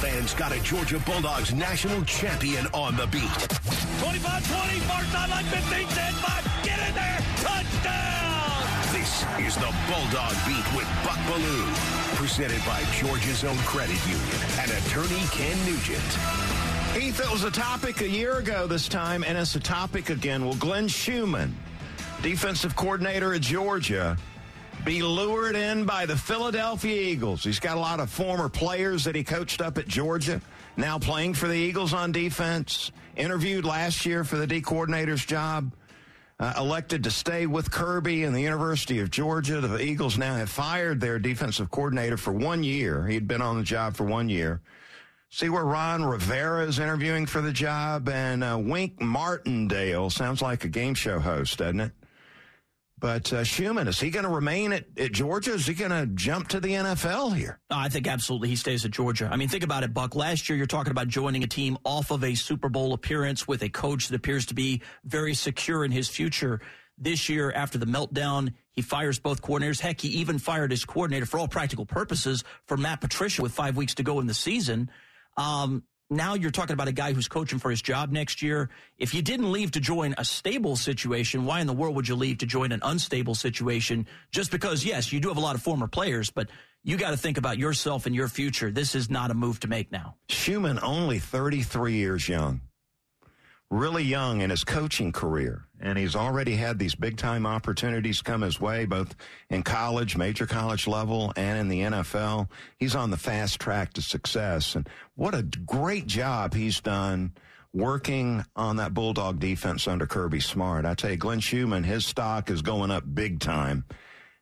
The fans got a Georgia Bulldogs national champion on the beat. 25-20, far sideline, 15, 10, 5, get in there, touchdown! This is the Bulldog Beat with Buck Belue, presented by Georgia's own credit union and attorney Ken Nugent. Heath, it was a topic a year ago this time, and it's a topic again. Will Glenn Schumann, defensive coordinator at Georgia, be lured in by the Philadelphia Eagles? He's got a lot of former players that he coached up at Georgia, now playing for the Eagles on defense, interviewed last year for the D coordinator's job. Uh, elected to stay with Kirby and the University of Georgia. The Eagles now have fired their defensive coordinator for one year. He'd been on the job for one year. See where Ron Rivera is interviewing for the job, and uh, Wink Martindale sounds like a game show host, doesn't it? But uh, Schumann, is he going to remain at, at Georgia? Is he going to jump to the NFL here? I think absolutely he stays at Georgia. I mean, think about it, Buck. Last year, you're talking about joining a team off of a Super Bowl appearance with a coach that appears to be very secure in his future. This year, after the meltdown, he fires both coordinators. Heck, he even fired his coordinator for all practical purposes for Matt Patricia with five weeks to go in the season. Um, now you're talking about a guy who's coaching for his job next year. If you didn't leave to join a stable situation, why in the world would you leave to join an unstable situation? Just because, yes, you do have a lot of former players, but you got to think about yourself and your future. This is not a move to make now. Schumann, only 33 years young, really young in his coaching career. And he's already had these big time opportunities come his way, both in college, major college level, and in the NFL. He's on the fast track to success. And what a great job he's done working on that Bulldog defense under Kirby Smart. I tell you, Glenn Schumann, his stock is going up big time.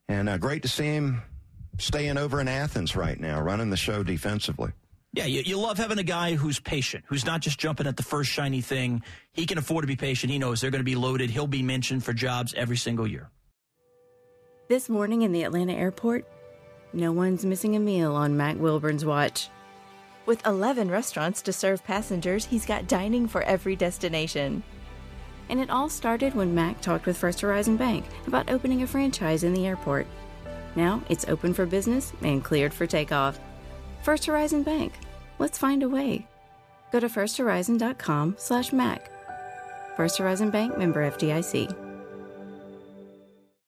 And uh, great to see him staying over in Athens right now, running the show defensively. Yeah, you, you love having a guy who's patient, who's not just jumping at the first shiny thing. He can afford to be patient. He knows they're going to be loaded. He'll be mentioned for jobs every single year. This morning in the Atlanta airport, no one's missing a meal on Mac Wilburn's watch. With 11 restaurants to serve passengers, he's got dining for every destination. And it all started when Mac talked with First Horizon Bank about opening a franchise in the airport. Now it's open for business and cleared for takeoff. First Horizon Bank. Let's find a way. Go to firsthorizon.com slash Mac. First Horizon Bank member FDIC.